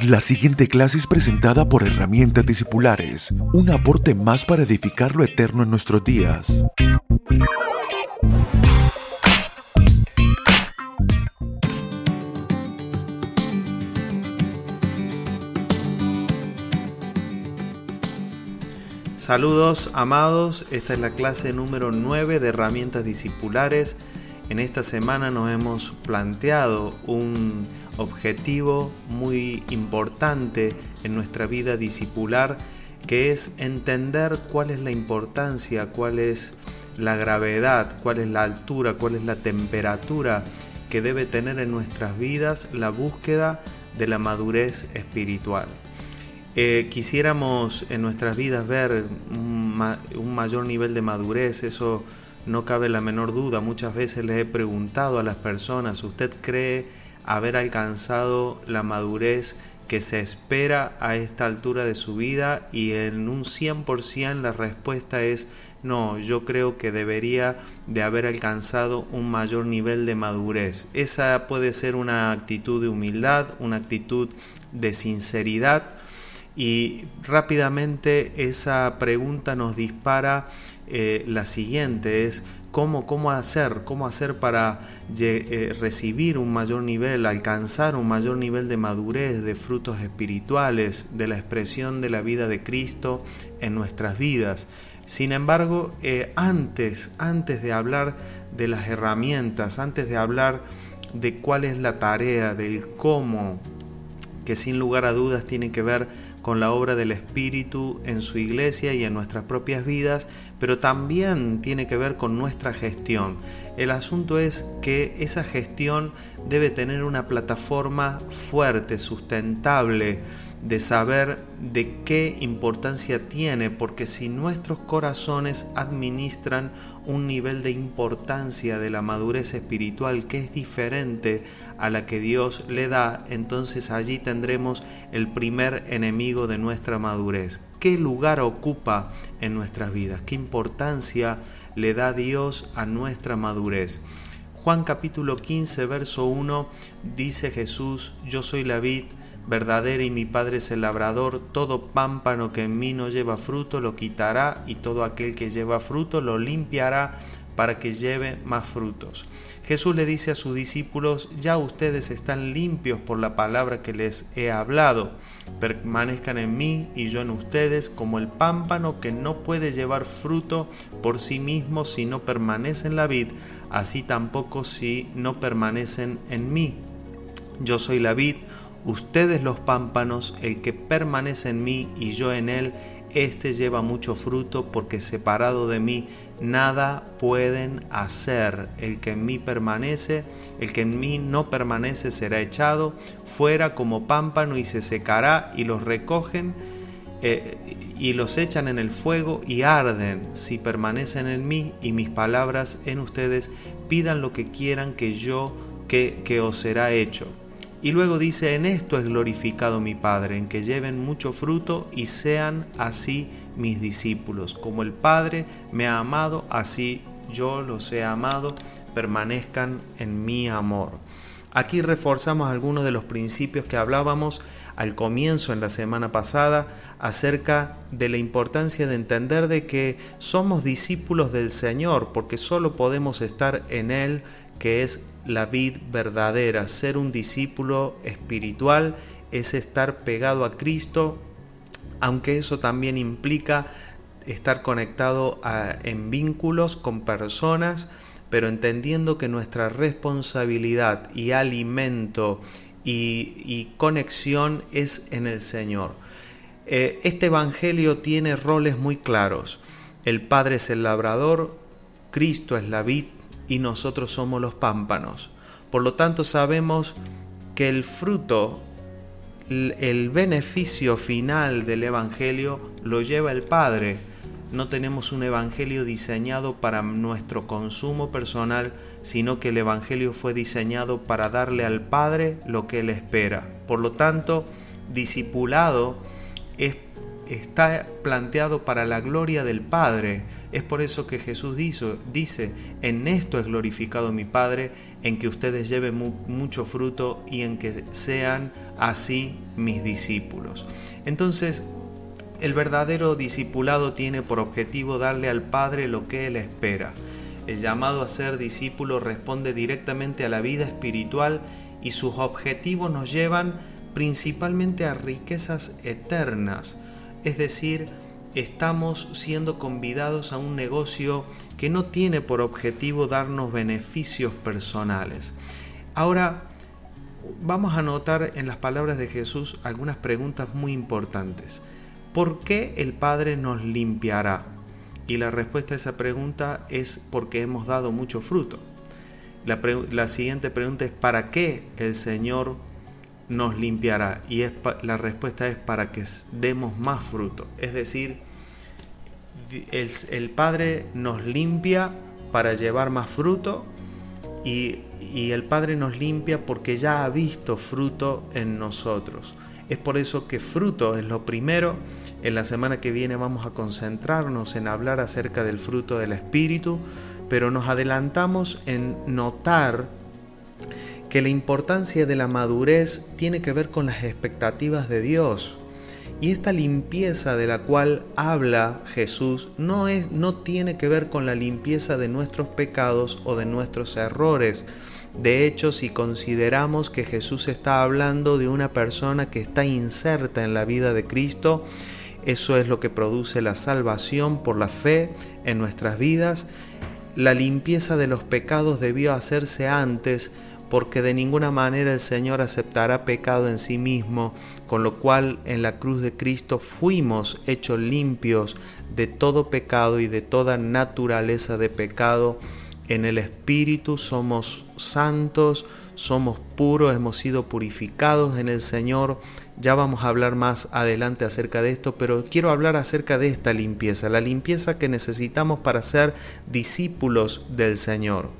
La siguiente clase es presentada por Herramientas Discipulares, un aporte más para edificar lo eterno en nuestros días. Saludos amados, esta es la clase número 9 de herramientas discipulares. En esta semana nos hemos planteado un objetivo muy importante en nuestra vida discipular que es entender cuál es la importancia, cuál es la gravedad, cuál es la altura, cuál es la temperatura que debe tener en nuestras vidas la búsqueda de la madurez espiritual. Eh, quisiéramos en nuestras vidas ver un, mayor nivel de madurez, eso no cabe la menor duda. Muchas veces le he preguntado a las personas, ¿usted cree haber alcanzado la madurez que se espera a esta altura de su vida? Y en un 100% la respuesta es no, yo creo que debería de haber alcanzado un mayor nivel de madurez. Esa puede ser una actitud de humildad, una actitud de sinceridad y rápidamente esa pregunta nos dispara eh, la siguiente, es cómo, cómo hacer, cómo hacer para eh, recibir un mayor nivel, alcanzar un mayor nivel de madurez, de frutos espirituales, de la expresión de la vida de Cristo en nuestras vidas. Sin embargo, eh, antes, antes de hablar de las herramientas, antes de hablar de cuál es la tarea, del cómo, que sin lugar a dudas tiene que ver con la obra del Espíritu en su iglesia y en nuestras propias vidas, pero también tiene que ver con nuestra gestión. El asunto es que esa gestión debe tener una plataforma fuerte, sustentable, de saber de qué importancia tiene, porque si nuestros corazones administran un nivel de importancia de la madurez espiritual que es diferente a la que Dios le da, entonces allí tendremos el primer enemigo de nuestra madurez. ¿Qué lugar ocupa en nuestras vidas? ¿Qué importancia le da Dios a nuestra madurez? Juan capítulo 15, verso 1 dice Jesús, yo soy la vid verdadera y mi Padre es el labrador, todo pámpano que en mí no lleva fruto lo quitará y todo aquel que lleva fruto lo limpiará para que lleve más frutos. Jesús le dice a sus discípulos, ya ustedes están limpios por la palabra que les he hablado, permanezcan en mí y yo en ustedes como el pámpano que no puede llevar fruto por sí mismo si no permanece en la vid, así tampoco si no permanecen en mí. Yo soy la vid, Ustedes los pámpanos, el que permanece en mí y yo en él, éste lleva mucho fruto, porque separado de mí nada pueden hacer. El que en mí permanece, el que en mí no permanece será echado fuera como pámpano y se secará y los recogen eh, y los echan en el fuego y arden. Si permanecen en mí y mis palabras en ustedes, pidan lo que quieran que yo que, que os será hecho. Y luego dice, en esto es glorificado mi Padre, en que lleven mucho fruto y sean así mis discípulos. Como el Padre me ha amado, así yo los he amado, permanezcan en mi amor. Aquí reforzamos algunos de los principios que hablábamos al comienzo en la semana pasada acerca de la importancia de entender de que somos discípulos del Señor porque solo podemos estar en Él que es la vid verdadera. Ser un discípulo espiritual es estar pegado a Cristo, aunque eso también implica estar conectado en vínculos con personas, pero entendiendo que nuestra responsabilidad y alimento y, conexión es en el Señor. Eh, este Evangelio tiene roles muy claros. El Padre es el labrador, Cristo es la vid, y nosotros somos los pámpanos. Por lo tanto sabemos que el fruto, el beneficio final del Evangelio lo lleva el Padre. No tenemos un Evangelio diseñado para nuestro consumo personal, sino que el Evangelio fue diseñado para darle al Padre lo que Él espera. Por lo tanto, discipulado es está planteado para la gloria del Padre. Es por eso que Jesús dice, en esto es glorificado mi Padre, en que ustedes lleven mucho fruto y en que sean así mis discípulos. Entonces, el verdadero discipulado tiene por objetivo darle al Padre lo que Él espera. El llamado a ser discípulo responde directamente a la vida espiritual y sus objetivos nos llevan principalmente a riquezas eternas, es decir, estamos siendo convidados a un negocio que no tiene por objetivo darnos beneficios personales. Ahora, vamos a notar en las palabras de Jesús algunas preguntas muy importantes. ¿Por qué el Padre nos limpiará? Y la respuesta a esa pregunta es porque hemos dado mucho fruto. La, siguiente pregunta es ¿para qué el Señor nos limpiará? Y es, la respuesta es para que demos más fruto. Es decir, el, Padre nos limpia para llevar más fruto y el Padre nos limpia porque ya ha visto fruto en nosotros. Es por eso que fruto es lo primero. En la semana que viene vamos a concentrarnos en hablar acerca del fruto del Espíritu, pero nos adelantamos en notar que la importancia de la madurez tiene que ver con las expectativas de Dios. Y esta limpieza de la cual habla Jesús no, es, no tiene que ver con la limpieza de nuestros pecados o de nuestros errores. De hecho, si consideramos que Jesús está hablando de una persona que está inserta en la vida de Cristo, eso es lo que produce la salvación por la fe en nuestras vidas. La limpieza de los pecados debió hacerse antes porque de ninguna manera el Señor aceptará pecado en sí mismo, con lo cual en la cruz de Cristo fuimos hechos limpios de todo pecado y de toda naturaleza de pecado. En el Espíritu somos santos, somos puros, hemos sido purificados en el Señor. Ya vamos a hablar más adelante acerca de esto, pero quiero hablar acerca de esta limpieza, la limpieza que necesitamos para ser discípulos del Señor.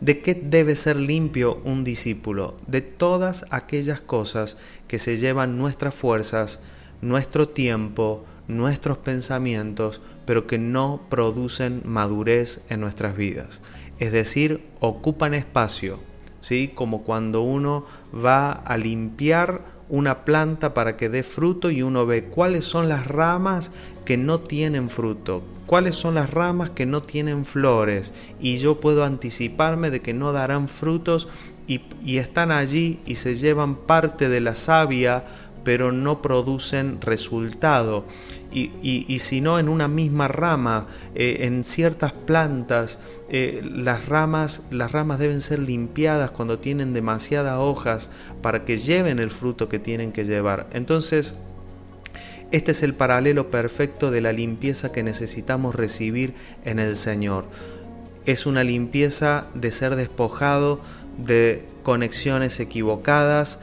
¿De qué debe ser limpio un discípulo? De todas aquellas cosas que se llevan nuestras fuerzas, nuestro tiempo, nuestros pensamientos, pero que no producen madurez en nuestras vidas. Es decir, ocupan espacio, ¿sí? Como cuando uno va a limpiar una planta para que dé fruto y uno ve cuáles son las ramas que no tienen fruto, cuáles son las ramas que no tienen flores y yo puedo anticiparme de que no darán frutos y, están allí y se llevan parte de la savia pero no producen resultado. Y, si no en una misma rama, eh, en ciertas plantas, eh, las, ramas, las ramas deben ser limpiadas cuando tienen demasiadas hojas para que lleven el fruto que tienen que llevar. Entonces, este es el paralelo perfecto de la limpieza que necesitamos recibir en el Señor. Es una limpieza de ser despojado de conexiones equivocadas,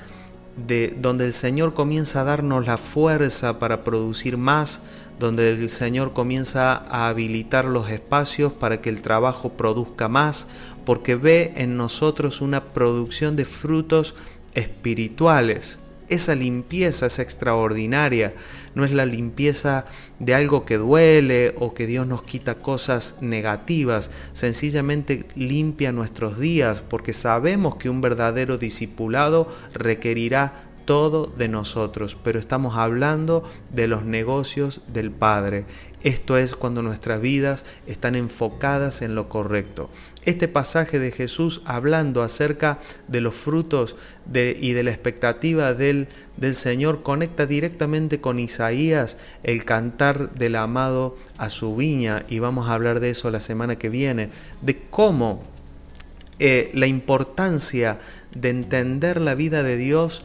de donde el Señor comienza a darnos la fuerza para producir más, donde el Señor comienza a habilitar los espacios para que el trabajo produzca más, porque ve en nosotros una producción de frutos espirituales esa limpieza es extraordinaria, no es la limpieza de algo que duele o que Dios nos quita cosas negativas, sencillamente limpia nuestros días porque sabemos que un verdadero discipulado requerirá todo de nosotros, pero estamos hablando de los negocios del Padre. Esto es cuando nuestras vidas están enfocadas en lo correcto. Este pasaje de Jesús hablando acerca de los frutos y de la expectativa del, del Señor conecta directamente con Isaías, el cantar del amado a su viña, y vamos a hablar de eso la semana que viene, de cómo eh, la importancia de entender la vida de Dios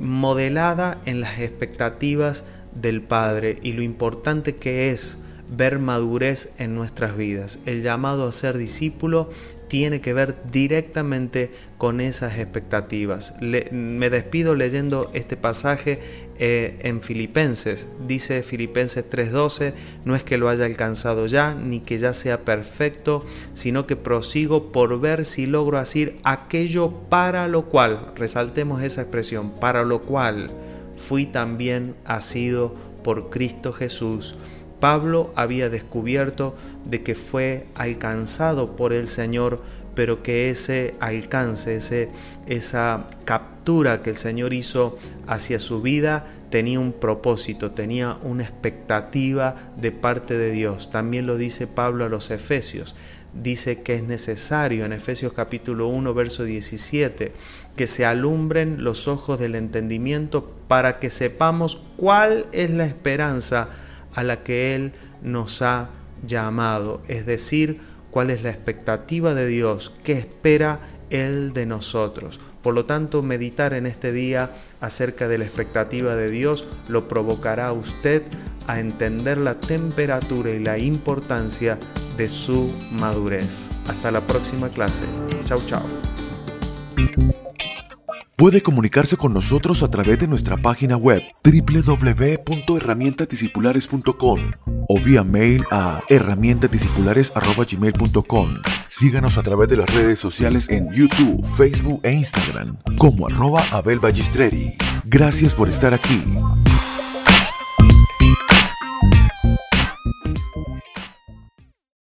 modelada en las expectativas del Padre y lo importante que es ver madurez en nuestras vidas. El llamado a ser discípulo tiene que ver directamente con esas expectativas. me despido leyendo este pasaje eh, en Filipenses. Dice Filipenses 3:12, no es que lo haya alcanzado ya, ni que ya sea perfecto, sino que prosigo por ver si logro hacer aquello para lo cual, resaltemos esa expresión, para lo cual fui también asido por Cristo Jesús. Pablo había descubierto de que fue alcanzado por el Señor, pero que ese alcance, ese, esa captura que el Señor hizo hacia su vida tenía un propósito, tenía una expectativa de parte de Dios. También lo dice Pablo a los Efesios. Dice que es necesario en Efesios capítulo 1, verso 17, que se alumbren los ojos del entendimiento para que sepamos cuál es la esperanza a la que Él nos ha llamado, es decir, cuál es la expectativa de Dios, qué espera Él de nosotros. Por lo tanto, meditar en este día acerca de la expectativa de Dios lo provocará a usted a entender la temperatura y la importancia de su madurez. Hasta la próxima clase. Chau, chau. Puede comunicarse con nosotros a través de nuestra página web www.herramientadiscipulares.com o vía mail a herramientadiscipulares.gmail.com. Síganos a través de las redes sociales en YouTube, Facebook e Instagram como arroba Abel Gracias por estar aquí.